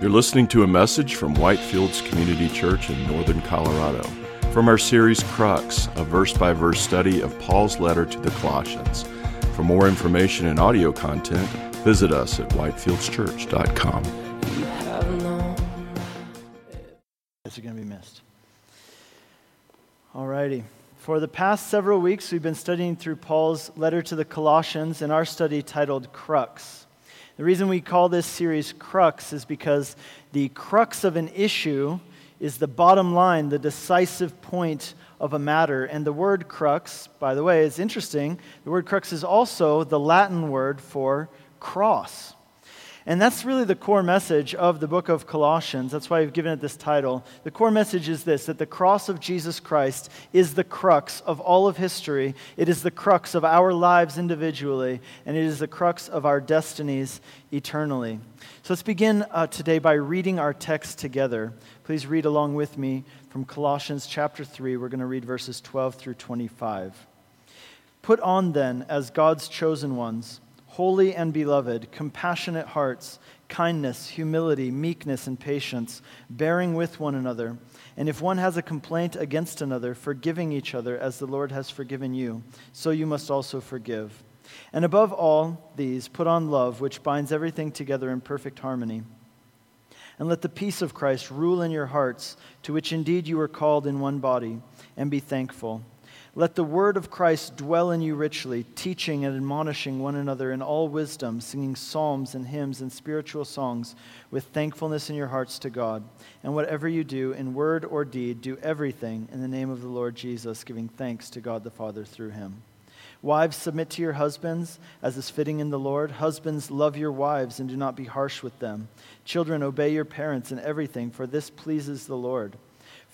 You're listening to a message from Whitefields Community Church in northern Colorado from our series Crux, a verse by verse study of Paul's letter to the Colossians. For more information and audio content, visit us at whitefieldschurch.com. Are going to be missed. Alrighty. For the past several weeks, we've been studying through Paul's letter to the Colossians in our study titled Crux. The reason we call this series Crux is because the crux of an issue is the bottom line, the decisive point of a matter. And the word crux, by the way, is interesting. The word crux is also the Latin word for cross. And that's really the core message of the book of Colossians. That's why I've given it this title. The core message is this that the cross of Jesus Christ is the crux of all of history. It is the crux of our lives individually, and it is the crux of our destinies eternally. So let's begin uh, today by reading our text together. Please read along with me from Colossians chapter 3. We're going to read verses 12 through 25. Put on then, as God's chosen ones, holy and beloved, compassionate hearts, kindness, humility, meekness, and patience, bearing with one another. And if one has a complaint against another, forgiving each other as the Lord has forgiven you, so you must also forgive. And above all these, put on love, which binds everything together in perfect harmony. And let the peace of Christ rule in your hearts, to which indeed you were called in one body, and be thankful. Let the word of Christ dwell in you richly, teaching and admonishing one another in all wisdom, singing psalms and hymns and spiritual songs with thankfulness in your hearts to God. And whatever you do, in word or deed, do everything in the name of the Lord Jesus, giving thanks to God the Father through him. Wives, submit to your husbands as is fitting in the Lord. Husbands, love your wives and do not be harsh with them. Children, obey your parents in everything, for this pleases the Lord.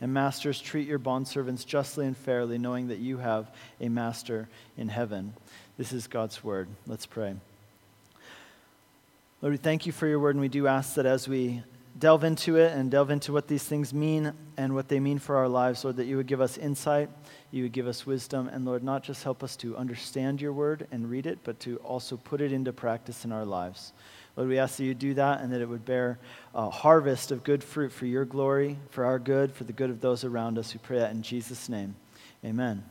And masters, treat your bondservants justly and fairly, knowing that you have a master in heaven. This is God's word. Let's pray. Lord, we thank you for your word, and we do ask that as we delve into it and delve into what these things mean and what they mean for our lives, Lord, that you would give us insight, you would give us wisdom, and Lord, not just help us to understand your word and read it, but to also put it into practice in our lives. Lord, we ask that you do that and that it would bear a harvest of good fruit for your glory, for our good, for the good of those around us. We pray that in Jesus' name. Amen.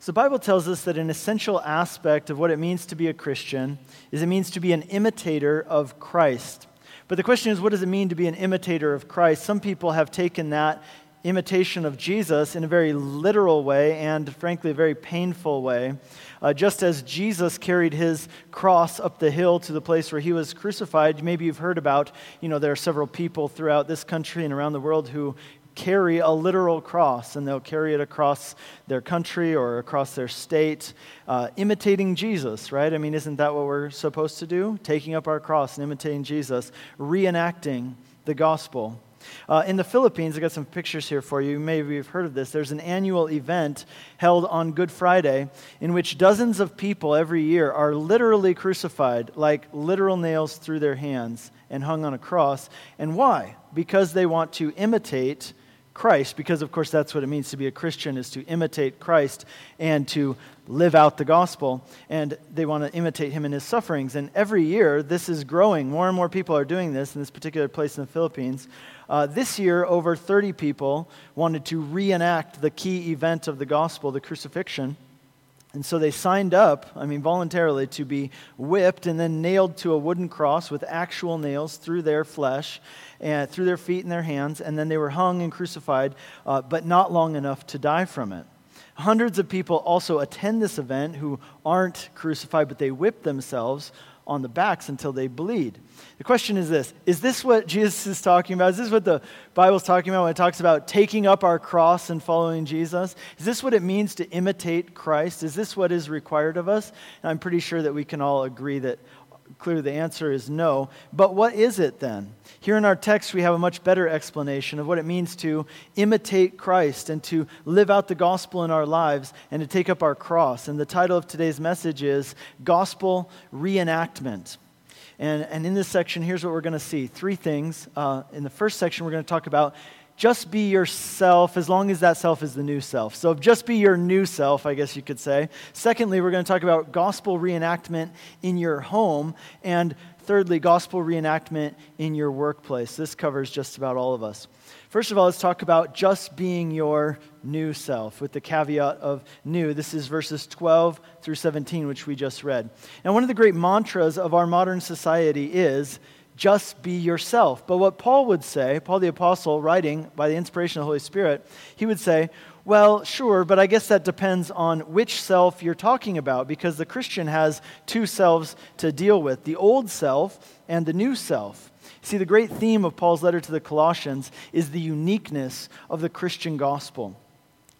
So, the Bible tells us that an essential aspect of what it means to be a Christian is it means to be an imitator of Christ. But the question is, what does it mean to be an imitator of Christ? Some people have taken that imitation of Jesus in a very literal way and, frankly, a very painful way. Uh, just as Jesus carried his cross up the hill to the place where he was crucified, maybe you've heard about, you know, there are several people throughout this country and around the world who carry a literal cross, and they'll carry it across their country or across their state, uh, imitating Jesus, right? I mean, isn't that what we're supposed to do? Taking up our cross and imitating Jesus, reenacting the gospel. Uh, in the Philippines, I got some pictures here for you. Maybe you've heard of this. There's an annual event held on Good Friday in which dozens of people every year are literally crucified, like literal nails through their hands, and hung on a cross. And why? Because they want to imitate Christ, because of course that's what it means to be a Christian, is to imitate Christ and to live out the gospel. And they want to imitate him in his sufferings. And every year, this is growing. More and more people are doing this in this particular place in the Philippines. Uh, this year, over 30 people wanted to reenact the key event of the gospel, the crucifixion. And so they signed up, I mean, voluntarily, to be whipped and then nailed to a wooden cross with actual nails through their flesh and through their feet and their hands. And then they were hung and crucified, uh, but not long enough to die from it. Hundreds of people also attend this event who aren't crucified, but they whip themselves on the backs until they bleed. The question is this Is this what Jesus is talking about? Is this what the Bible's talking about when it talks about taking up our cross and following Jesus? Is this what it means to imitate Christ? Is this what is required of us? And I'm pretty sure that we can all agree that clearly the answer is no. But what is it then? Here in our text, we have a much better explanation of what it means to imitate Christ and to live out the gospel in our lives and to take up our cross. And the title of today's message is Gospel Reenactment. And, and in this section, here's what we're going to see three things. Uh, in the first section, we're going to talk about just be yourself as long as that self is the new self. So just be your new self, I guess you could say. Secondly, we're going to talk about gospel reenactment in your home. And thirdly, gospel reenactment in your workplace. This covers just about all of us. First of all, let's talk about just being your new self with the caveat of new. This is verses 12 through 17, which we just read. And one of the great mantras of our modern society is just be yourself. But what Paul would say, Paul the Apostle, writing by the inspiration of the Holy Spirit, he would say, well, sure, but I guess that depends on which self you're talking about because the Christian has two selves to deal with the old self and the new self. See, the great theme of Paul's letter to the Colossians is the uniqueness of the Christian gospel.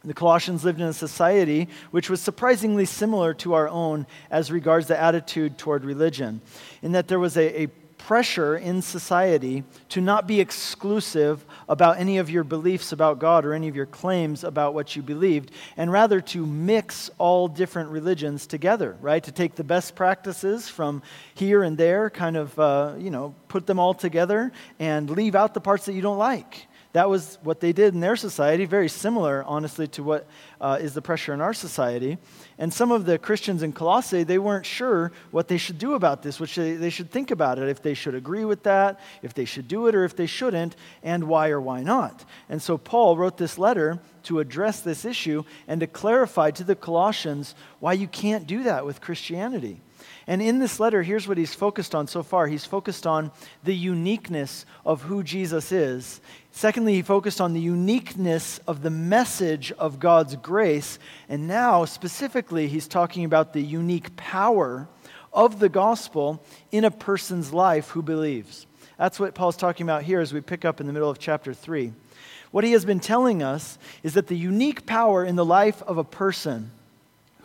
The Colossians lived in a society which was surprisingly similar to our own as regards the attitude toward religion, in that there was a, a pressure in society to not be exclusive about any of your beliefs about God or any of your claims about what you believed, and rather to mix all different religions together, right? To take the best practices from here and there, kind of, uh, you know, put them all together and leave out the parts that you don't like. That was what they did in their society, very similar, honestly, to what uh, is the pressure in our society. And some of the Christians in Colossae, they weren't sure what they should do about this, which they, they should think about it, if they should agree with that, if they should do it, or if they shouldn't, and why or why not. And so Paul wrote this letter to address this issue and to clarify to the Colossians why you can't do that with Christianity. And in this letter, here's what he's focused on so far. He's focused on the uniqueness of who Jesus is. Secondly, he focused on the uniqueness of the message of God's grace. And now, specifically, he's talking about the unique power of the gospel in a person's life who believes. That's what Paul's talking about here as we pick up in the middle of chapter 3. What he has been telling us is that the unique power in the life of a person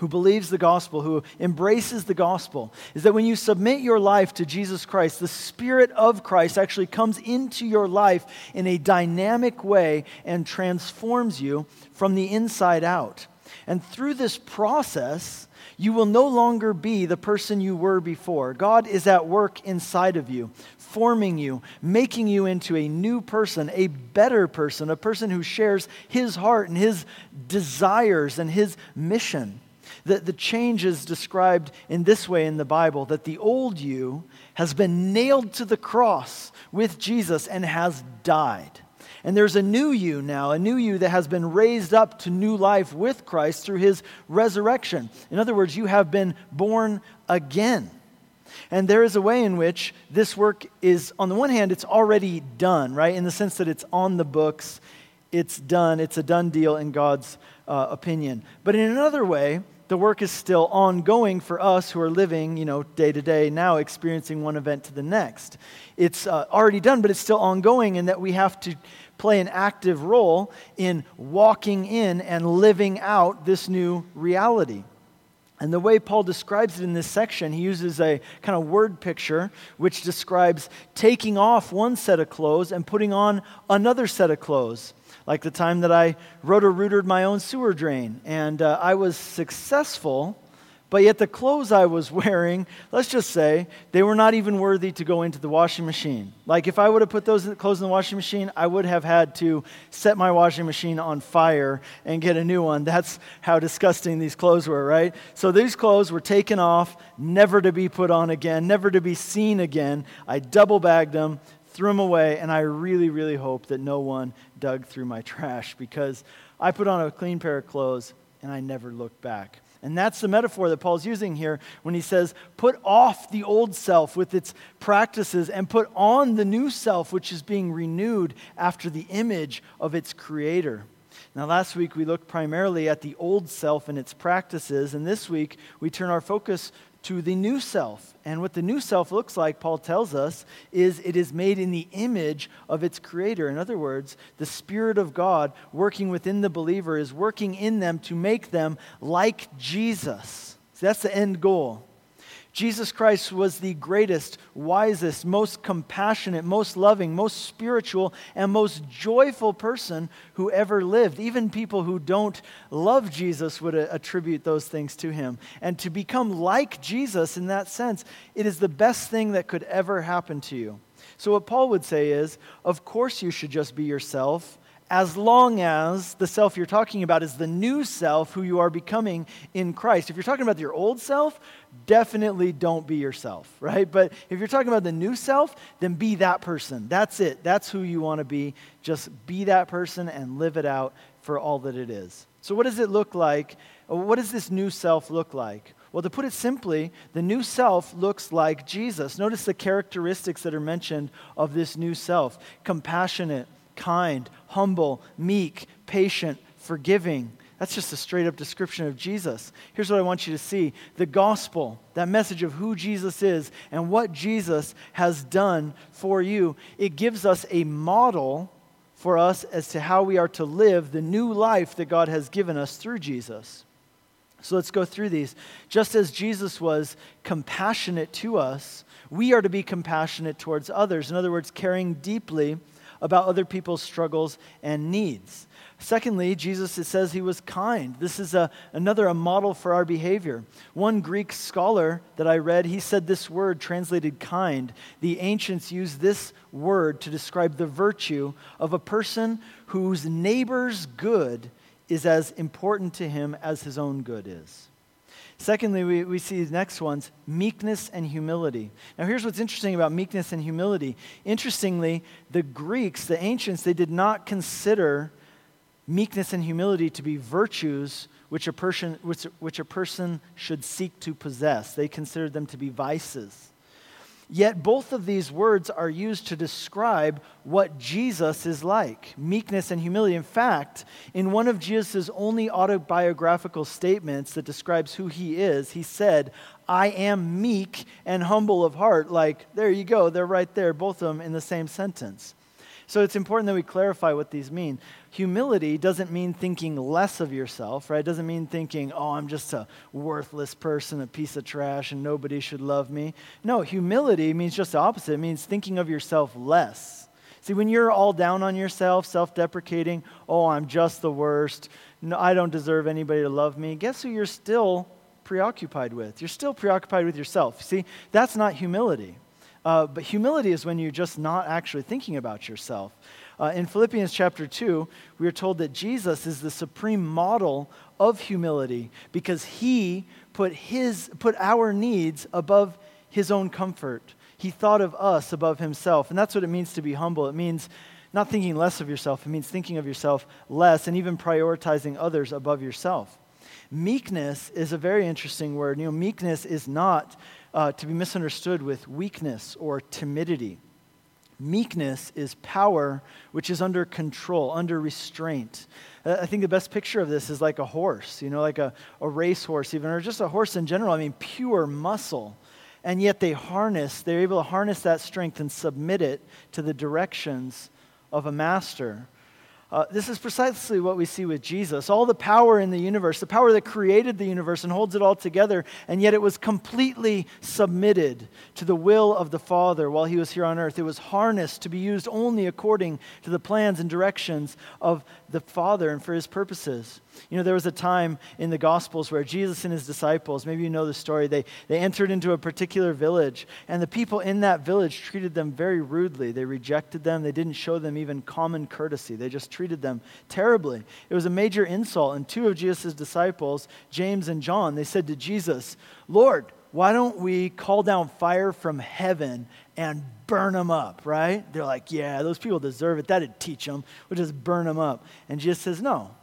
who believes the gospel, who embraces the gospel, is that when you submit your life to Jesus Christ, the Spirit of Christ actually comes into your life in a dynamic way and transforms you from the inside out. And through this process, you will no longer be the person you were before. God is at work inside of you, forming you, making you into a new person, a better person, a person who shares his heart and his desires and his mission. The, the change is described in this way in the Bible that the old you has been nailed to the cross with Jesus and has died. And there's a new you now, a new you that has been raised up to new life with Christ through his resurrection. In other words, you have been born again. And there is a way in which this work is, on the one hand, it's already done, right? In the sense that it's on the books, it's done, it's a done deal in God's uh, opinion. But in another way, the work is still ongoing for us who are living, you know, day to day now, experiencing one event to the next. It's uh, already done, but it's still ongoing in that we have to play an active role in walking in and living out this new reality. And the way Paul describes it in this section, he uses a kind of word picture which describes taking off one set of clothes and putting on another set of clothes like the time that I roto-rootered my own sewer drain. And uh, I was successful, but yet the clothes I was wearing, let's just say, they were not even worthy to go into the washing machine. Like if I would have put those clothes in the washing machine, I would have had to set my washing machine on fire and get a new one. That's how disgusting these clothes were, right? So these clothes were taken off, never to be put on again, never to be seen again. I double bagged them, threw them away, and I really, really hope that no one dug through my trash because I put on a clean pair of clothes and I never looked back. And that's the metaphor that Paul's using here when he says, put off the old self with its practices and put on the new self, which is being renewed after the image of its creator. Now, last week we looked primarily at the old self and its practices, and this week we turn our focus to the new self. And what the new self looks like, Paul tells us, is it is made in the image of its creator. In other words, the Spirit of God working within the believer is working in them to make them like Jesus. So that's the end goal. Jesus Christ was the greatest, wisest, most compassionate, most loving, most spiritual, and most joyful person who ever lived. Even people who don't love Jesus would uh, attribute those things to him. And to become like Jesus in that sense, it is the best thing that could ever happen to you. So, what Paul would say is, of course, you should just be yourself as long as the self you're talking about is the new self who you are becoming in Christ. If you're talking about your old self, definitely don't be yourself, right? But if you're talking about the new self, then be that person. That's it. That's who you want to be. Just be that person and live it out for all that it is. So, what does it look like? What does this new self look like? Well, to put it simply, the new self looks like Jesus. Notice the characteristics that are mentioned of this new self compassionate kind, humble, meek, patient, forgiving. That's just a straight up description of Jesus. Here's what I want you to see the gospel, that message of who Jesus is and what Jesus has done for you, it gives us a model for us as to how we are to live the new life that God has given us through Jesus. So let's go through these. Just as Jesus was compassionate to us, we are to be compassionate towards others. In other words, caring deeply about other people's struggles and needs. Secondly, Jesus, it says he was kind. This is a, another a model for our behavior. One Greek scholar that I read, he said this word translated kind. The ancients used this word to describe the virtue of a person whose neighbor's good is as important to him as his own good is. Secondly, we, we see the next ones meekness and humility. Now, here's what's interesting about meekness and humility. Interestingly, the Greeks, the ancients, they did not consider meekness and humility to be virtues which a person, which, which a person should seek to possess, they considered them to be vices. Yet both of these words are used to describe what Jesus is like meekness and humility. In fact, in one of Jesus' only autobiographical statements that describes who he is, he said, I am meek and humble of heart. Like, there you go, they're right there, both of them in the same sentence. So it's important that we clarify what these mean. Humility doesn't mean thinking less of yourself, right? It doesn't mean thinking, oh, I'm just a worthless person, a piece of trash, and nobody should love me. No, humility means just the opposite. It means thinking of yourself less. See, when you're all down on yourself, self deprecating, oh, I'm just the worst, no, I don't deserve anybody to love me, guess who you're still preoccupied with? You're still preoccupied with yourself. See, that's not humility. Uh, but humility is when you're just not actually thinking about yourself. Uh, in Philippians chapter 2, we are told that Jesus is the supreme model of humility because he put, his, put our needs above his own comfort. He thought of us above himself. And that's what it means to be humble. It means not thinking less of yourself, it means thinking of yourself less and even prioritizing others above yourself. Meekness is a very interesting word. You know, meekness is not uh, to be misunderstood with weakness or timidity. Meekness is power which is under control, under restraint. I think the best picture of this is like a horse, you know, like a, a racehorse, even, or just a horse in general. I mean, pure muscle. And yet they harness, they're able to harness that strength and submit it to the directions of a master. Uh, this is precisely what we see with Jesus. All the power in the universe, the power that created the universe and holds it all together, and yet it was completely submitted to the will of the Father while he was here on earth. It was harnessed to be used only according to the plans and directions of the Father and for his purposes. You know, there was a time in the Gospels where Jesus and his disciples, maybe you know the story, they, they entered into a particular village, and the people in that village treated them very rudely. They rejected them, they didn't show them even common courtesy, they just treated them terribly. It was a major insult, and two of Jesus' disciples, James and John, they said to Jesus, Lord, why don't we call down fire from heaven and burn them up, right? They're like, yeah, those people deserve it. That'd teach them. We'll just burn them up. And Jesus says, no,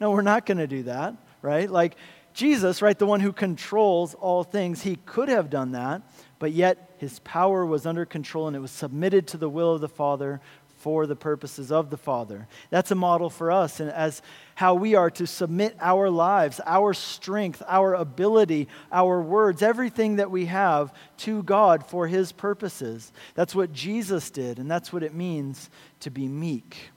no, we're not going to do that, right? Like Jesus, right, the one who controls all things, he could have done that, but yet his power was under control and it was submitted to the will of the Father for the purposes of the Father. That's a model for us and as how we are to submit our lives, our strength, our ability, our words, everything that we have to God for his purposes. That's what Jesus did and that's what it means to be meek.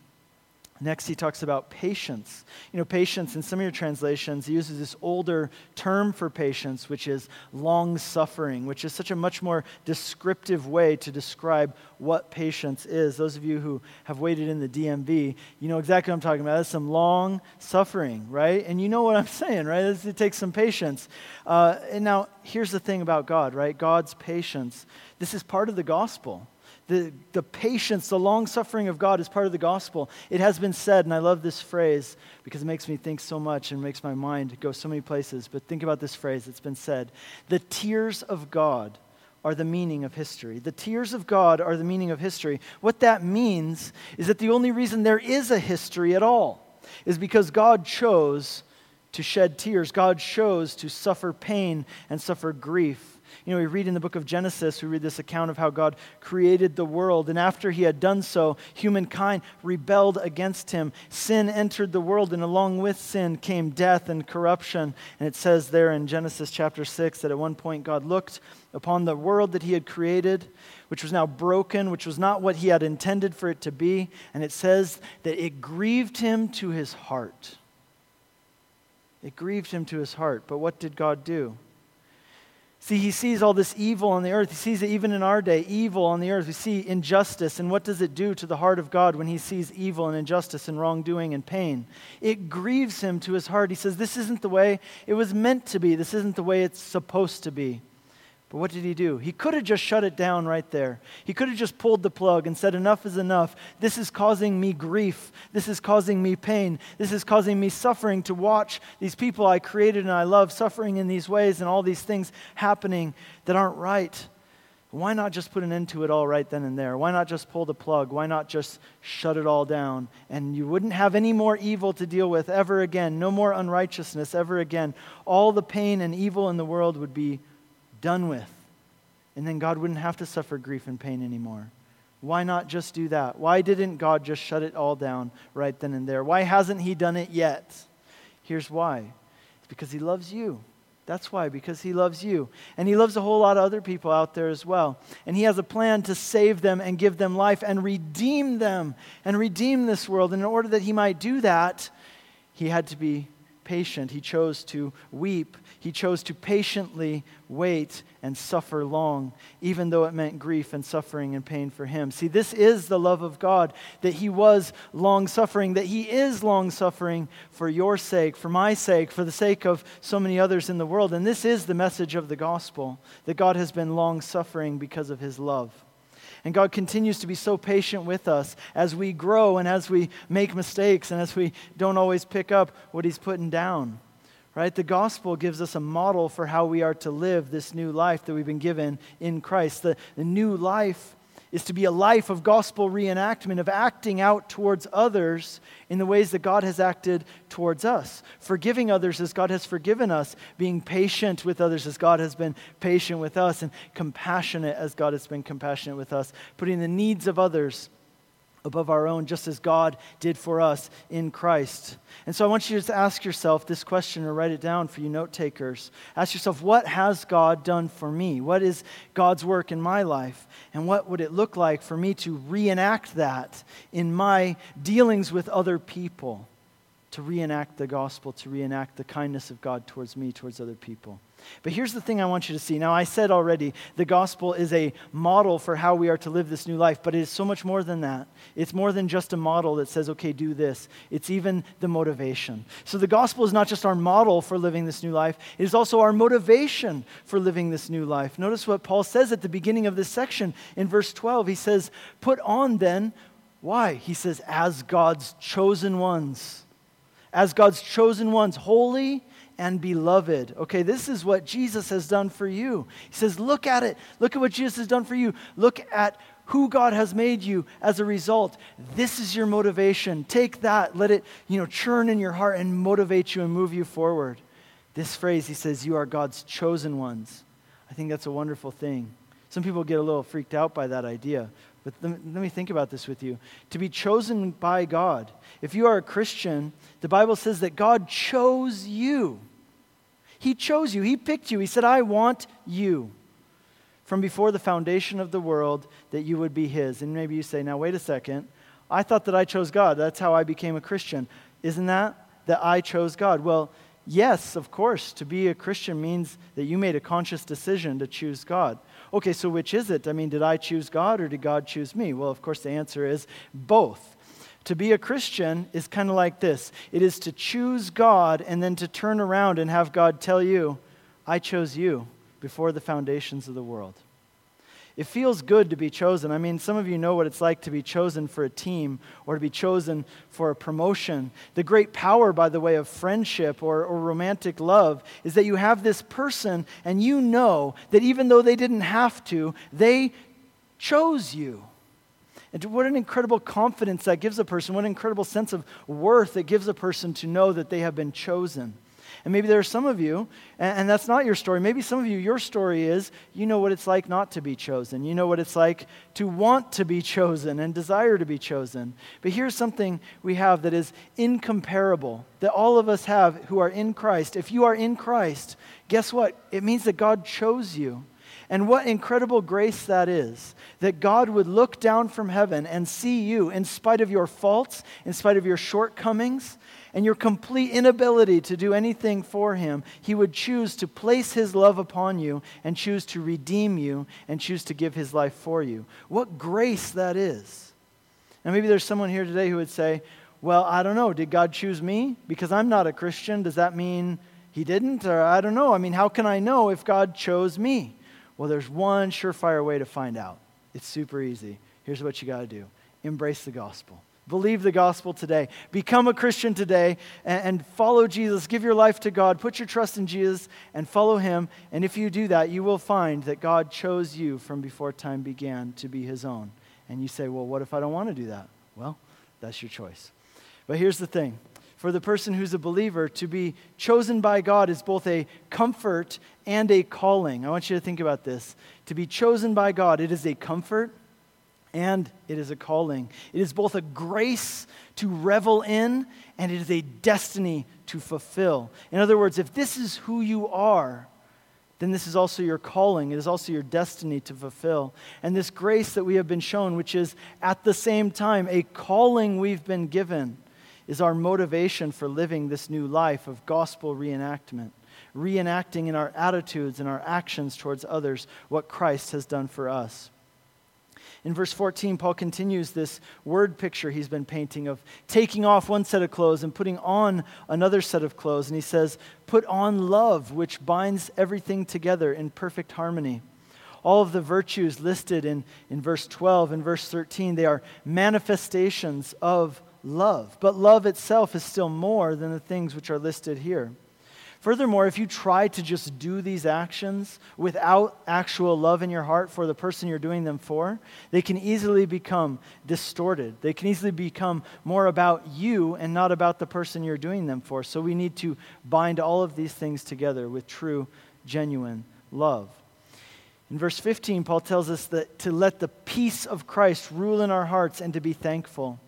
Next, he talks about patience. You know, patience in some of your translations, he uses this older term for patience, which is long suffering, which is such a much more descriptive way to describe what patience is. Those of you who have waited in the DMV, you know exactly what I'm talking about. It's some long suffering, right? And you know what I'm saying, right? It takes some patience. Uh, and now, here's the thing about God, right? God's patience. This is part of the gospel the, the patience, the long suffering of God is part of the gospel. It has been said, and I love this phrase because it makes me think so much and makes my mind go so many places. But think about this phrase it's been said The tears of God are the meaning of history. The tears of God are the meaning of history. What that means is that the only reason there is a history at all is because God chose to shed tears. God chose to suffer pain and suffer grief. You know, we read in the book of Genesis, we read this account of how God created the world. And after he had done so, humankind rebelled against him. Sin entered the world, and along with sin came death and corruption. And it says there in Genesis chapter 6 that at one point God looked upon the world that he had created, which was now broken, which was not what he had intended for it to be. And it says that it grieved him to his heart. It grieved him to his heart. But what did God do? See, he sees all this evil on the earth. He sees it even in our day, evil on the earth. We see injustice. And what does it do to the heart of God when he sees evil and injustice and wrongdoing and pain? It grieves him to his heart. He says, This isn't the way it was meant to be. This isn't the way it's supposed to be. But what did he do? He could have just shut it down right there. He could have just pulled the plug and said, Enough is enough. This is causing me grief. This is causing me pain. This is causing me suffering to watch these people I created and I love suffering in these ways and all these things happening that aren't right. Why not just put an end to it all right then and there? Why not just pull the plug? Why not just shut it all down? And you wouldn't have any more evil to deal with ever again, no more unrighteousness ever again. All the pain and evil in the world would be done with. And then God wouldn't have to suffer grief and pain anymore. Why not just do that? Why didn't God just shut it all down right then and there? Why hasn't He done it yet? Here's why it's because He loves you. That's why, because He loves you. And He loves a whole lot of other people out there as well. And He has a plan to save them and give them life and redeem them and redeem this world. And in order that He might do that, He had to be patient. He chose to weep. He chose to patiently wait and suffer long, even though it meant grief and suffering and pain for him. See, this is the love of God, that he was long suffering, that he is long suffering for your sake, for my sake, for the sake of so many others in the world. And this is the message of the gospel, that God has been long suffering because of his love. And God continues to be so patient with us as we grow and as we make mistakes and as we don't always pick up what He's putting down. Right? The gospel gives us a model for how we are to live this new life that we've been given in Christ. The, the new life is to be a life of gospel reenactment, of acting out towards others in the ways that God has acted towards us, forgiving others as God has forgiven us, being patient with others as God has been patient with us, and compassionate as God has been compassionate with us, putting the needs of others above our own, just as God did for us in Christ. And so I want you to ask yourself this question or write it down for you note takers. Ask yourself, what has God done for me? What is God's work in my life? And what would it look like for me to reenact that in my dealings with other people? To reenact the gospel, to reenact the kindness of God towards me, towards other people. But here's the thing I want you to see. Now, I said already, the gospel is a model for how we are to live this new life, but it is so much more than that. It's more than just a model that says, okay, do this. It's even the motivation. So the gospel is not just our model for living this new life, it is also our motivation for living this new life. Notice what Paul says at the beginning of this section in verse 12. He says, Put on then, why? He says, as God's chosen ones. As God's chosen ones, holy and beloved. Okay, this is what Jesus has done for you. He says, Look at it. Look at what Jesus has done for you. Look at who God has made you as a result. This is your motivation. Take that, let it, you know, churn in your heart and motivate you and move you forward. This phrase, he says, You are God's chosen ones. I think that's a wonderful thing. Some people get a little freaked out by that idea. But let me think about this with you. To be chosen by God. If you are a Christian, the Bible says that God chose you. He chose you, He picked you. He said, I want you from before the foundation of the world that you would be His. And maybe you say, now, wait a second. I thought that I chose God. That's how I became a Christian. Isn't that that I chose God? Well, yes, of course. To be a Christian means that you made a conscious decision to choose God. Okay, so which is it? I mean, did I choose God or did God choose me? Well, of course, the answer is both. To be a Christian is kind of like this it is to choose God and then to turn around and have God tell you, I chose you before the foundations of the world. It feels good to be chosen. I mean, some of you know what it's like to be chosen for a team or to be chosen for a promotion. The great power, by the way, of friendship or, or romantic love is that you have this person and you know that even though they didn't have to, they chose you. And what an incredible confidence that gives a person, what an incredible sense of worth it gives a person to know that they have been chosen. And maybe there are some of you, and, and, that's not your story. Maybe some of you, your story is you know what it's like not to be chosen. You know what it's like to want to be chosen and desire to be chosen. But here's something we have that is incomparable, that all of us have who are in Christ. If you are in Christ, guess what? It means that God chose you. And what incredible grace that is that God would look down from heaven and see you in spite of your faults, in spite of your shortcomings, and your complete inability to do anything for Him. He would choose to place His love upon you and choose to redeem you and choose to give His life for you. What grace that is. Now, maybe there's someone here today who would say, Well, I don't know. Did God choose me? Because I'm not a Christian. Does that mean He didn't? Or I don't know. I mean, how can I know if God chose me? Well, there's one surefire way to find out. It's super easy. Here's what you got to do embrace the gospel. Believe the gospel today. Become a Christian today and, and, follow Jesus. Give your life to God. Put your trust in Jesus and follow him. And if you do that, you will find that God chose you from before time began to be his own. And you say, well, what if I don't want to do that? Well, that's your choice. But here's the thing for the person who's a believer, to be chosen by God is both a comfort and a calling. I want you to think about this. To be chosen by God, it is a comfort and it is a calling. It is both a grace to revel in and it is a destiny to fulfill. In other words, if this is who you are, then this is also your calling. It is also your destiny to fulfill. And this grace that we have been shown, which is at the same time a calling we've been given, is our motivation for living this new life of gospel reenactment, reenacting in our attitudes and our actions towards others what Christ has done for us. In verse 14, Paul continues this word picture he's been painting of taking off one set of clothes and putting on another set of clothes. And he says, Put on love, which binds everything together in perfect harmony. All of the virtues listed in, in verse 12 and verse 13, they are manifestations of love. But love itself is still more than the things which are listed here. Furthermore, if you try to just do these actions without actual love in your heart for the person you're doing them for, they can easily become distorted. They can easily become more about you and not about the person you're doing them for. So we need to bind all of these things together with true, genuine love. In verse 15, Paul tells us that to let the peace of Christ rule in our hearts and to be thankful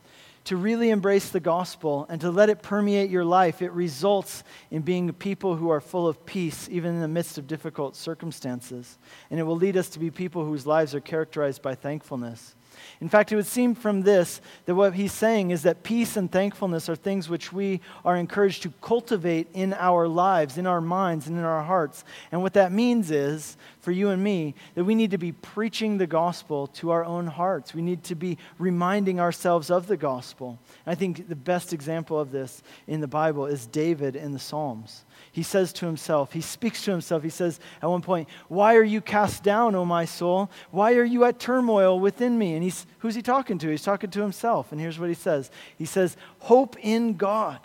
to really embrace the gospel and to let it permeate your life, it results in being people who are full of peace, even in the midst of difficult circumstances. And it will lead us to be people whose lives are characterized by thankfulness. In fact, it would seem from this that what he's saying is that peace and thankfulness are things which we are encouraged to cultivate in our lives, in our minds, and in our hearts. And what that means is, for you and me, that we need to be preaching the gospel to our own hearts. We need to be reminding ourselves of the gospel. And I think the best example of this in the Bible is David in the Psalms he says to himself, he speaks to himself, he says at one point, Why are you cast down, O my soul? Why are you at turmoil within me? And he's, who's he talking to? He's talking to himself. And here's what he says He says, Hope in God.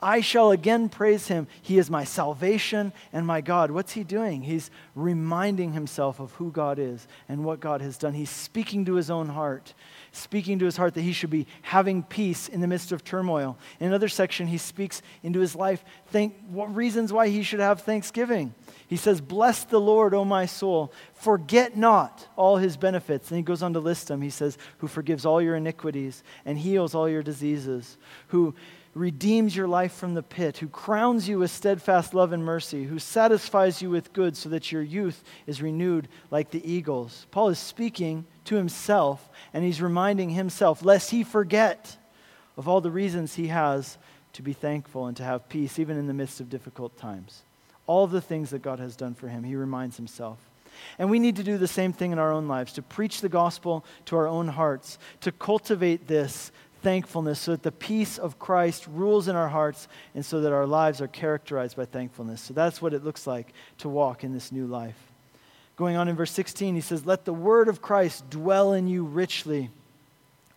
I shall again praise him. He is my salvation and my God. What's he doing? He's reminding himself of who God is and what God has done. He's speaking to his own heart speaking to his heart that he should be having peace in the midst of turmoil. In another section, he speaks into his life thank, what reasons why he should have thanksgiving. He says, Bless the Lord, O my soul. Forget not all his benefits. And he goes on to list them. He says, Who forgives all your iniquities and heals all your diseases, who redeems your life from the pit, who crowns you with steadfast love and mercy, who satisfies you with good so that your youth is renewed like the eagles. Paul is speaking to himself, and he's reminding himself, lest he forget of all the reasons he has to be thankful and to have peace, even in the midst of difficult times. All the things that God has done for him, he reminds himself. And we need to do the same thing in our own lives to preach the gospel to our own hearts, to cultivate this thankfulness so that the peace of Christ rules in our hearts and so that our lives are characterized by thankfulness. So that's what it looks like to walk in this new life. Going on in verse 16, he says, Let the word of Christ dwell in you richly.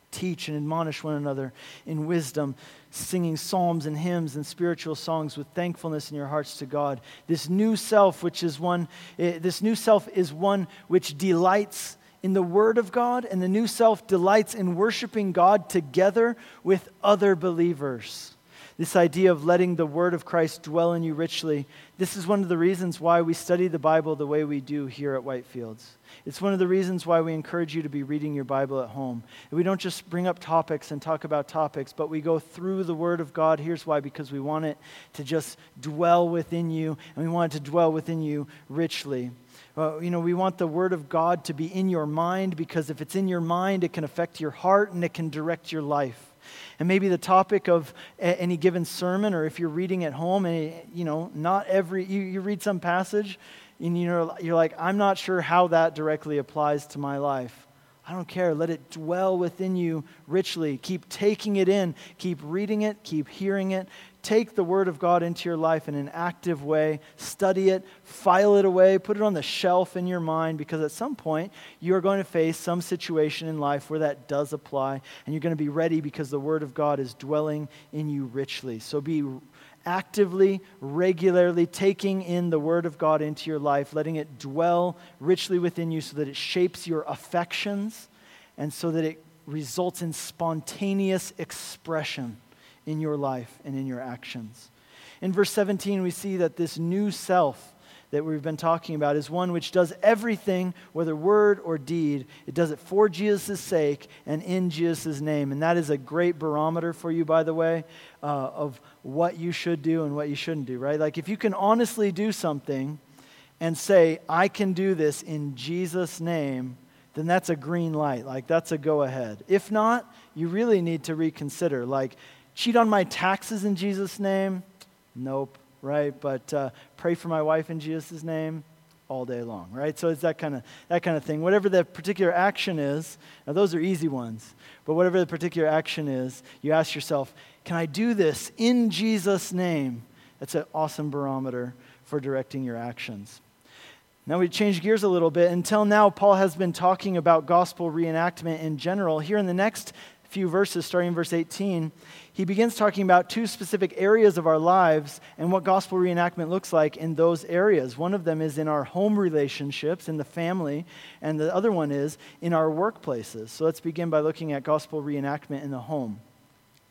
Teach and admonish one another in wisdom, singing psalms and hymns and spiritual songs with thankfulness in your hearts to God. This new self, which is one, eh, this new self is one which delights in the Word of God, and the new self delights in worshiping God together with other believers. This idea of letting the Word of Christ dwell in you richly, this is one of the reasons why we study the Bible the way we do here at Whitefields. It's one of the reasons why we encourage you to be reading your Bible at home. We don't just bring up topics and talk about topics, but we go through the Word of God. Here's why because we want it to just dwell within you, and we want it to dwell within you richly. Uh, you know, we want the Word of God to be in your mind because if it's in your mind, it can affect your heart and it can direct your life. And maybe the topic of a- any given sermon, or if you're reading at home, and you know, not every you, you read some passage, and you know, you're like, I'm not sure how that directly applies to my life. I don't care. Let it dwell within you richly. Keep taking it in. Keep reading it. Keep hearing it take the Word of God into your life in an active way, study it, file it away, put it on the shelf in your mind, because at some point you are going to face some situation in life where that does apply, and you're going to be ready because the Word of God is dwelling in you richly. So be actively, regularly taking in the Word of God into your life, letting it dwell richly within you so that it shapes your affections and so that it results in spontaneous expression in your life and in your actions. In verse 17, we see that this new self that we've been talking about is one which does everything, whether word or deed. It does it for Jesus' sake and in Jesus' name. And that is a great barometer for you, by the way, uh, of what you should do and what you shouldn't do, right? Like if you can honestly do something and say, I can do this in Jesus' name, then that's a green light. Like that's a go ahead. If not, you really need to reconsider. Like, cheat on my taxes in Jesus' name? Nope, right? But uh, pray for my wife in Jesus' name? all day long, right? So it's that kind of that kind of thing. Whatever the particular action is, now those are easy ones, but whatever the particular action is, you ask yourself, can I do this in Jesus' name? That's an awesome barometer for directing your actions. Now we change gears a little bit. Until now, Paul has been talking about gospel reenactment in general. Here in the next few verses, starting in verse 18, he begins talking about two specific areas of our lives and what gospel reenactment looks like in those areas. One of them is in our home relationships, in the family, and the other one is in our workplaces. So let's begin by looking at gospel reenactment in the home.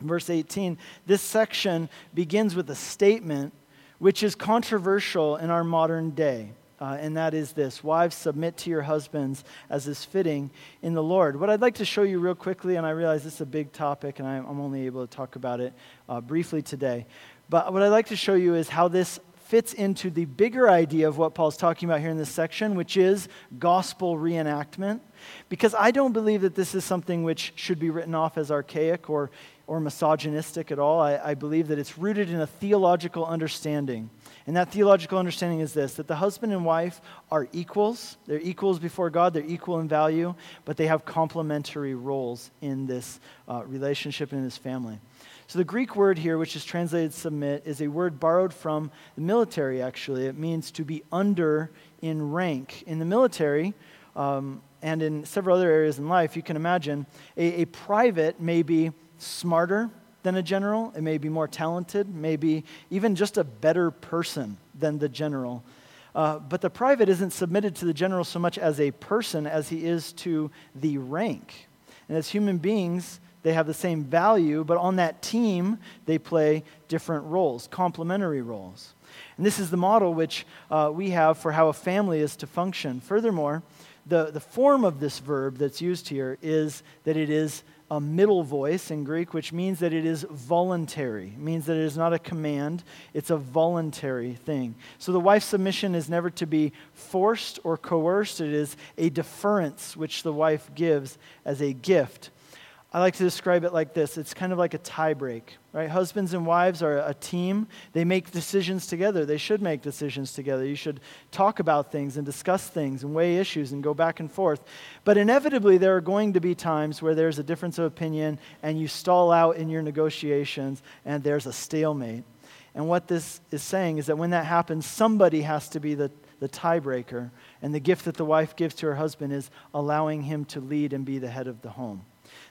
Verse 18, this section begins with a statement which is controversial in our modern day uh, and that is this Wives, submit to your husbands as is fitting in the Lord. What I'd like to show you real quickly, and I realize this is a big topic, and I'm, only able to talk about it uh, briefly today, but what I'd like to show you is how this fits into the bigger idea of what Paul's talking about here in this section, which is gospel reenactment. Because I don't believe that this is something which should be written off as archaic or, or misogynistic at all. I, I believe that it's rooted in a theological understanding and that theological understanding is this that the husband and wife are equals. They're equals before God, they're equal in value, but they have complementary roles in this uh, relationship in this family. So the Greek word here, which is translated submit, is a word borrowed from the military, actually. It means to be under in rank. In the military, um, and in several other areas in life, you can imagine a, a private may be smarter than a general. It may be more talented, maybe even just a better person than the general. Uh, but the private isn't submitted to the general so much as a person as he is to the rank. And as human beings, they have the same value, but on that team, they play different roles, complementary roles. And this is the model which uh, we have for how a family is to function. Furthermore, the, the form of this verb that's used here is that it is a middle voice in Greek, which means that it is voluntary. It means that it is not a command, it's a voluntary thing. So the wife's submission is never to be forced or coerced, it is a deference which the wife gives as a gift. I like to describe it like this it's kind of like a tie break, right? Husbands and wives are a team. They make decisions together. They should make decisions together. You should talk about things and discuss things and weigh issues and go back and forth. But inevitably, there are going to be times where there's a difference of opinion and you stall out in your negotiations and there's a stalemate. And what this is saying is that when that happens, somebody has to be the, the tiebreaker. And the gift that the wife gives to her husband is allowing him to lead and be the head of the home.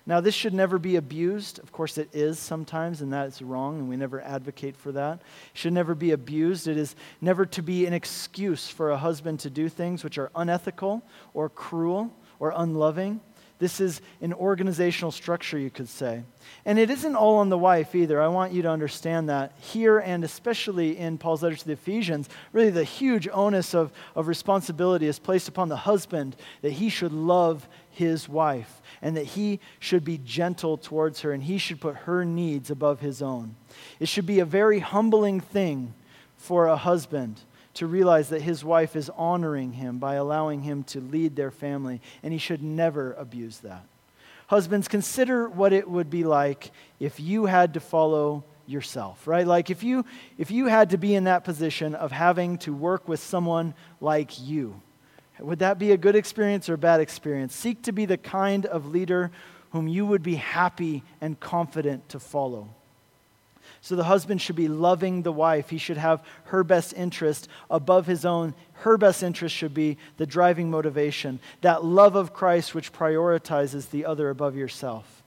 Now, this should never be abused. Of course, it is sometimes, and that is wrong, and we never advocate for that. It should never be abused. It is never to be an excuse for a husband to do things which are unethical or cruel or unloving. This is an organizational structure, you could say. And it isn't all on the wife either. I want you to understand that here and especially in Paul's letter to the Ephesians, really the huge onus of, of responsibility is placed upon the husband that he should love his wife and that he should be gentle towards her and he should put her needs above his own. It should be a very humbling thing for a husband to realize that his wife is honoring him by allowing him to lead their family, and he should never abuse that. Husbands, consider what it would be like if you had to follow yourself, right? Like if you if you had to be in that position of having to work with someone like you would that be a good experience or a bad experience? Seek to be the kind of leader whom you would be happy and confident to follow. So the husband should be loving the wife. He should have her best interest above his own. Her best interest should be the driving motivation, that love of Christ which prioritizes the other above yourself.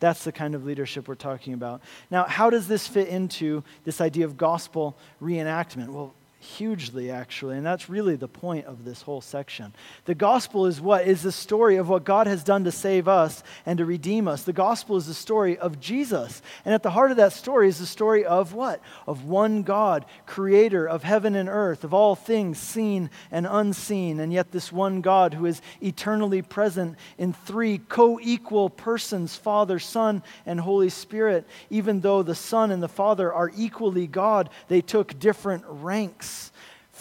That's the kind of leadership we're talking about. Now, how does this fit into this idea of gospel reenactment? Well, hugely, actually. And that's really the point of this whole section. The gospel is what? Is the story of what God has done to save us and to redeem us. The gospel is the story of Jesus. And at the heart of that story is the story of what? Of one God, creator of heaven and earth, of all things seen and unseen. And yet, this one God who is eternally present in three co equal persons Father, Son, and Holy Spirit. Even though the Son and the Father are equally God, they took different ranks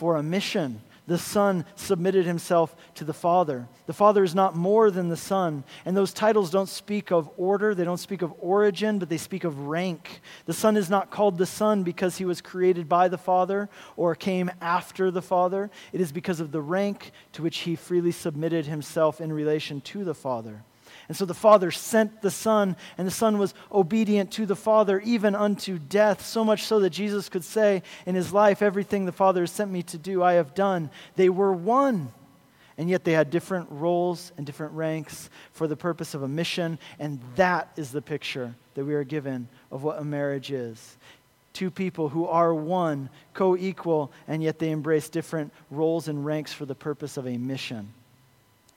for a mission. The Son submitted himself to the Father. The Father is not more than the Son. And those titles don't speak of order, they don't speak of origin, but they speak of rank. The Son is not called the Son because he was created by the Father or came after the Father. It is because of the rank to which he freely submitted himself in relation to the Father. And so the Father sent the Son, and the Son was obedient to the Father, even unto death, so much so that Jesus could say in his life, Everything the Father has sent me to do, I have done. They were one. And yet they had different roles and different ranks for the purpose of a mission. And that is the picture that we are given of what a marriage is. Two people who are one, co equal, and yet they embrace different roles and ranks for the purpose of a mission.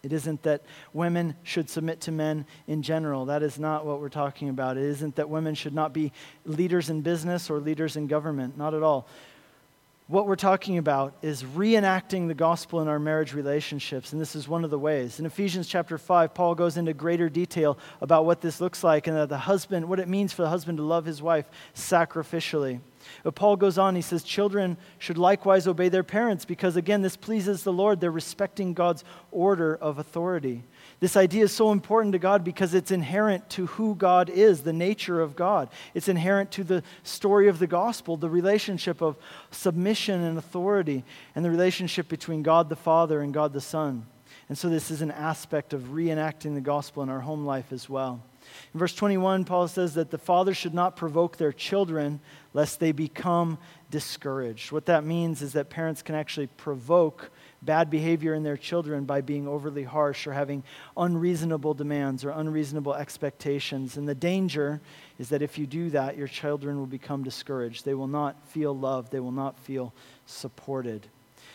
It isn't that women should submit to men in general. That is not what we're talking about. It isn't that women should not be leaders in business or leaders in government. Not at all. What we're talking about is reenacting the gospel in our marriage relationships, and this is one of the ways. In Ephesians chapter 5, Paul goes into greater detail about what this looks like and that the husband, what it means for the husband to love his wife sacrificially. But Paul goes on, he says, Children should likewise obey their parents because, again, this pleases the Lord. They're respecting God's order of authority. This idea is so important to God because it's inherent to who God is, the nature of God. It's inherent to the story of the gospel, the relationship of submission and authority, and the relationship between God the Father and God the Son. And so, this is an aspect of reenacting the gospel in our home life as well. In verse 21, Paul says that the fathers should not provoke their children lest they become discouraged. What that means is that parents can actually provoke bad behavior in their children by being overly harsh or having unreasonable demands or unreasonable expectations. And the danger is that if you do that, your children will become discouraged. They will not feel loved, they will not feel supported.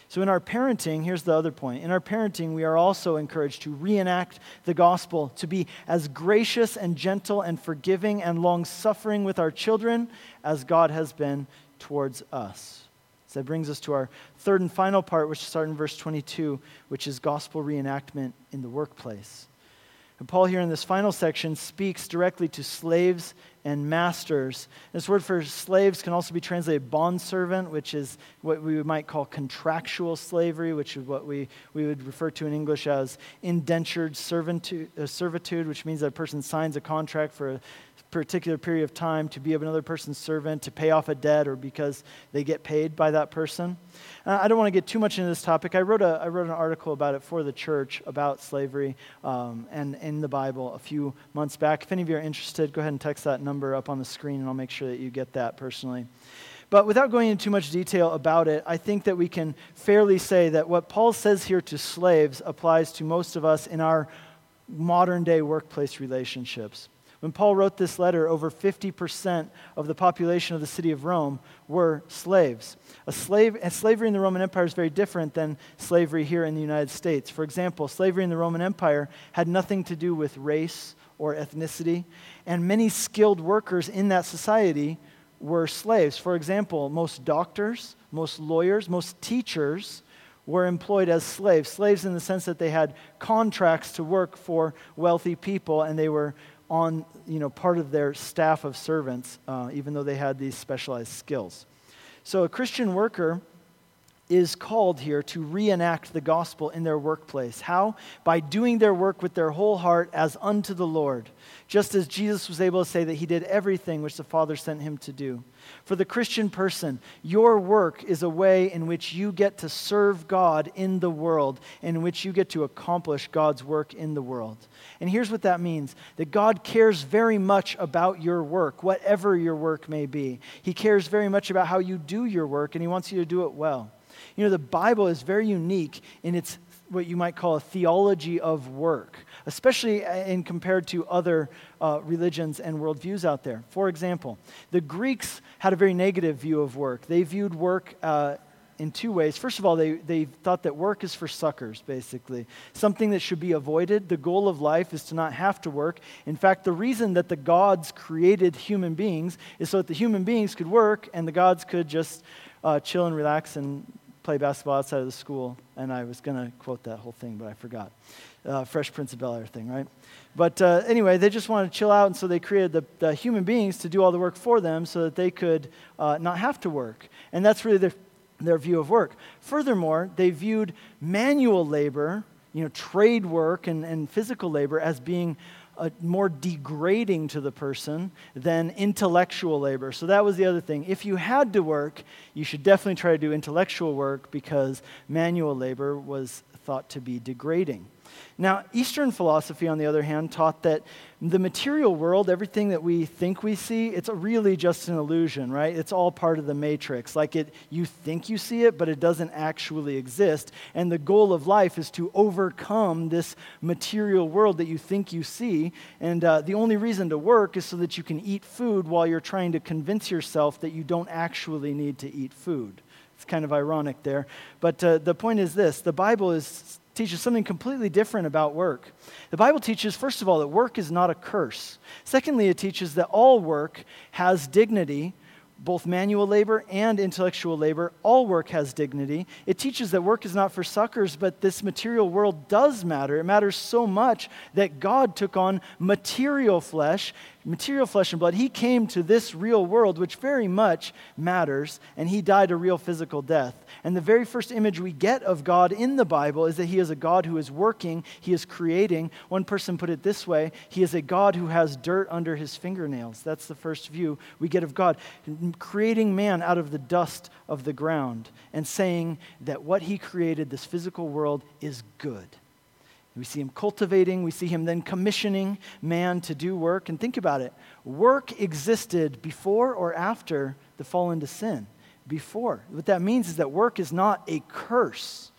So, in our parenting, here's the other point. In our parenting, we are also encouraged to reenact the gospel, to be as gracious and gentle and forgiving and long suffering with our children as God has been towards us. So that brings us to our third and final part, which starts in verse 22, which is gospel reenactment in the workplace. And Paul, here in this final section, speaks directly to slaves and masters. This word for slaves can also be translated bondservant, which is what we might call contractual slavery, which is what we, we would refer to in English as indentured servitude, uh, servitude, which means that a person signs a contract for a particular period of time to be of another person's servant, to pay off a debt, or because they get paid by that person. Uh, I don't want to get too much into this topic. I wrote, a, I wrote an article about it for the church about slavery um, and in the Bible a few months back. If any of you are interested, go ahead and text that number up on the screen, and I'll make sure that you get that personally. But without going into too much detail about it, I think that we can fairly say that what Paul says here to slaves applies to most of us in our modern day workplace relationships. When Paul wrote this letter, over 50% of the population of the city of Rome were slaves. A slave, and slavery in the Roman Empire is very different than slavery here in the United States. For example, slavery in the Roman Empire had nothing to do with race or ethnicity, and many skilled workers in that society were slaves. For example, most doctors, most lawyers, most teachers were employed as slaves. Slaves in the sense that they had contracts to work for wealthy people and they were on you know, part of their staff of servants, uh, even though they had these specialized skills. So a Christian worker is called here to reenact the gospel in their workplace. How? By doing their work with their whole heart as unto the Lord, just as Jesus was able to say that he did everything which the Father sent him to do. For the Christian person, your work is a way in which you get to serve God in the world, in which you get to accomplish God's work in the world. And here's what that means that God cares very much about your work, whatever your work may be. He cares very much about how you do your work, and He wants you to do it well. You know, the Bible is very unique in its what you might call a theology of work, especially in compared to other uh, religions and worldviews out there. For example, the Greeks had a very negative view of work. They viewed work uh, in two ways. First of all, they, they thought that work is for suckers, basically, something that should be avoided. The goal of life is to not have to work. In fact, the reason that the gods created human beings is so that the human beings could work and the gods could just uh, chill and relax and play basketball outside of the school. And I was going to quote that whole thing, but I forgot. Uh, Fresh Prince of Bel Air thing, right? But uh, anyway, they just wanted to chill out, and so they created the, the, human beings to do all the work for them so that they could uh, not have to work. And that's really their their view of work. Furthermore, they viewed manual labor, you know, trade work and, and physical labor as being uh, more degrading to the person than intellectual labor. So that was the other thing. If you had to work, you should definitely try to do intellectual work because manual labor was thought to be degrading. Now, Eastern philosophy, on the other hand, taught that the material world, everything that we think we see, it's really just an illusion, right? It's all part of the matrix. Like it, you think you see it, but it doesn't actually exist. And the goal of life is to overcome this material world that you think you see. And uh, the only reason to work is so that you can eat food while you're trying to convince yourself that you don't actually need to eat food. It's kind of ironic there. But uh, the point is this the Bible is teaches something completely different about work. The Bible teaches, first of all, that work is not a curse. Secondly, it teaches that all work has dignity, both manual labor and intellectual labor. All work has dignity. It teaches that work is not for suckers, but this material world does matter. It matters so much that God took on material flesh material flesh and blood. He came to this real world, which very much matters, and he died a real physical death. And the very first image we get of God in the Bible is that he is a God who is working, he is creating. One person put it this way He is a God who has dirt under his fingernails. That's the first view we get of God, creating man out of the dust of the ground and saying that what he created, this physical world, is good. We see him cultivating, we see him then commissioning man to do work. And think about it work existed before or after the fall into sin. Before. What that means is that work is not a curse.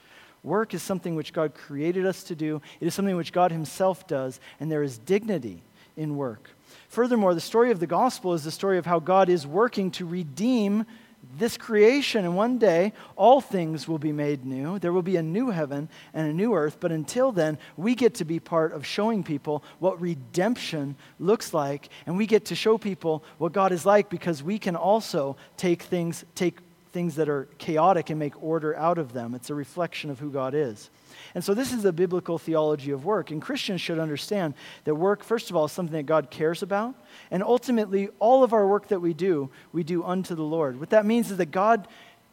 Work is something which God created us to do, it is something which God Himself does, and there is dignity in work. Furthermore, the story of the gospel is the story of how God is working to redeem this creation, and one day all things will be made new. There will be a new heaven and a new earth. But until then, we get to be part of showing people what redemption looks like, and we get to show people what God is like because we can also take things, take things that are chaotic and make order out of them. It's a reflection of who God is. And so, this is a biblical theology of work. And Christians should understand that work, first of all, is something that God cares about. And ultimately, all of our work that we do, we do unto the Lord. What that means is that God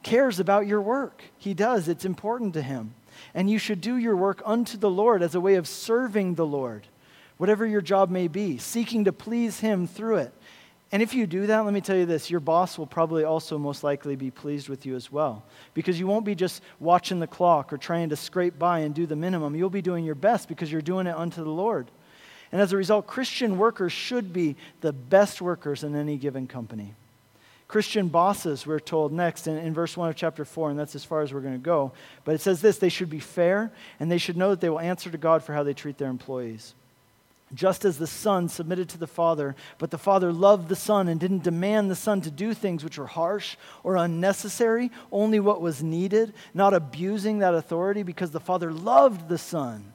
cares about your work. He does, it's important to Him. And you should do your work unto the Lord as a way of serving the Lord, whatever your job may be, seeking to please Him through it. And if you do that, let me tell you this your boss will probably also most likely be pleased with you as well. Because you won't be just watching the clock or trying to scrape by and do the minimum. You'll be doing your best because you're doing it unto the Lord. And as a result, Christian workers should be the best workers in any given company. Christian bosses, we're told next in, in verse 1 of chapter 4, and that's as far as we're going to go. But it says this they should be fair, and they should know that they will answer to God for how they treat their employees. Just as the Son submitted to the Father, but the Father loved the Son and didn't demand the Son to do things which were harsh or unnecessary, only what was needed, not abusing that authority because the Father loved the Son.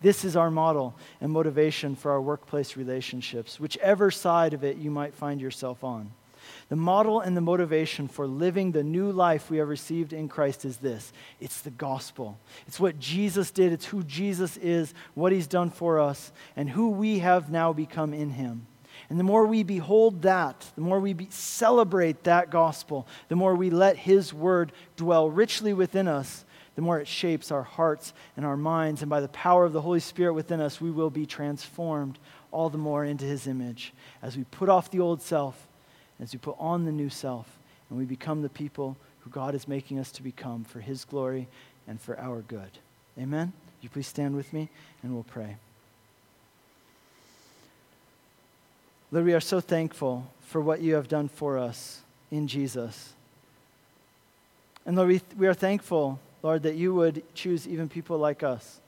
This is our model and motivation for our workplace relationships, whichever side of it you might find yourself on. The model and the motivation for living the new life we have received in Christ is this it's the gospel. It's what Jesus did, it's who Jesus is, what he's done for us, and who we have now become in him. And the more we behold that, the more we be, celebrate that gospel, the more we let his word dwell richly within us, the more it shapes our hearts and our minds. And by the power of the Holy Spirit within us, we will be transformed all the more into his image as we put off the old self as we put on the new self and we become the people who God is making us to become for His glory and for our good. Amen? you please stand with me and we'll pray. Lord, we are so thankful for what you have done for us in Jesus. And Lord, we, we are thankful, Lord, that you would choose even people like us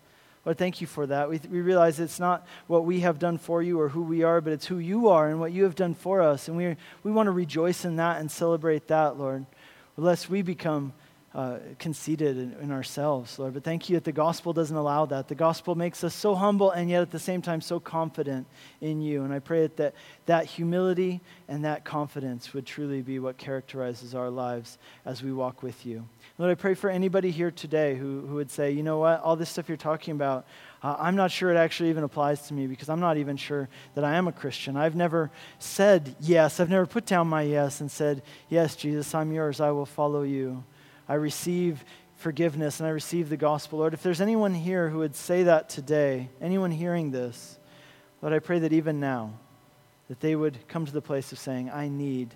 Lord, thank you for that. We, we realize it's not what we have done for you or who we are, but it's who you are and what you have done for us. And we, we want to rejoice in that and celebrate that, Lord, lest we become uh, conceited in, in, ourselves, Lord. But thank you that the gospel doesn't allow that. The gospel makes us so humble and yet at the same time so confident in you. And I pray that that, that humility and that confidence would truly be what characterizes our lives as we walk with you. Lord, I pray for anybody here today who, who would say, you know what, all this stuff you're talking about, uh, I'm not sure it actually even applies to me because I'm not even sure that I am a Christian. I've never said yes. I've never put down my yes and said, Yes, Jesus, I'm yours. I will follow you. I receive forgiveness and I receive the gospel. Lord, if there's anyone here who would say that today, anyone hearing this, Lord, I pray that even now, that they would come to the place of saying, I need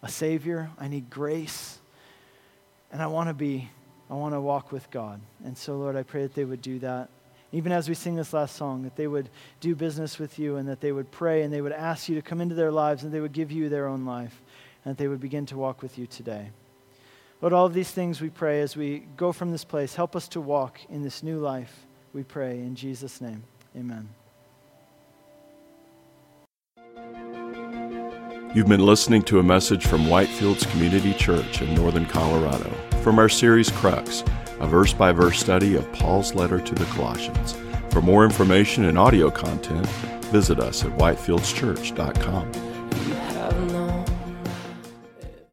a Savior, I need grace, and I want to be, I want to walk with God. And so, Lord, I pray that they would do that. Even as we sing this last song, that they would do business with you and that they would pray and they would ask you to come into their lives and they would give you their own life and that they would begin to walk with you today. Lord, all of these things we pray as we go from this place. Help us to walk in this new life, we pray. In Jesus' name, amen. You've been listening to a message from Whitefields Community Church in Northern Colorado from our series Crux, a verse by verse study of Paul's letter to the Colossians. For more information and audio content, visit us at whitefieldschurch.com.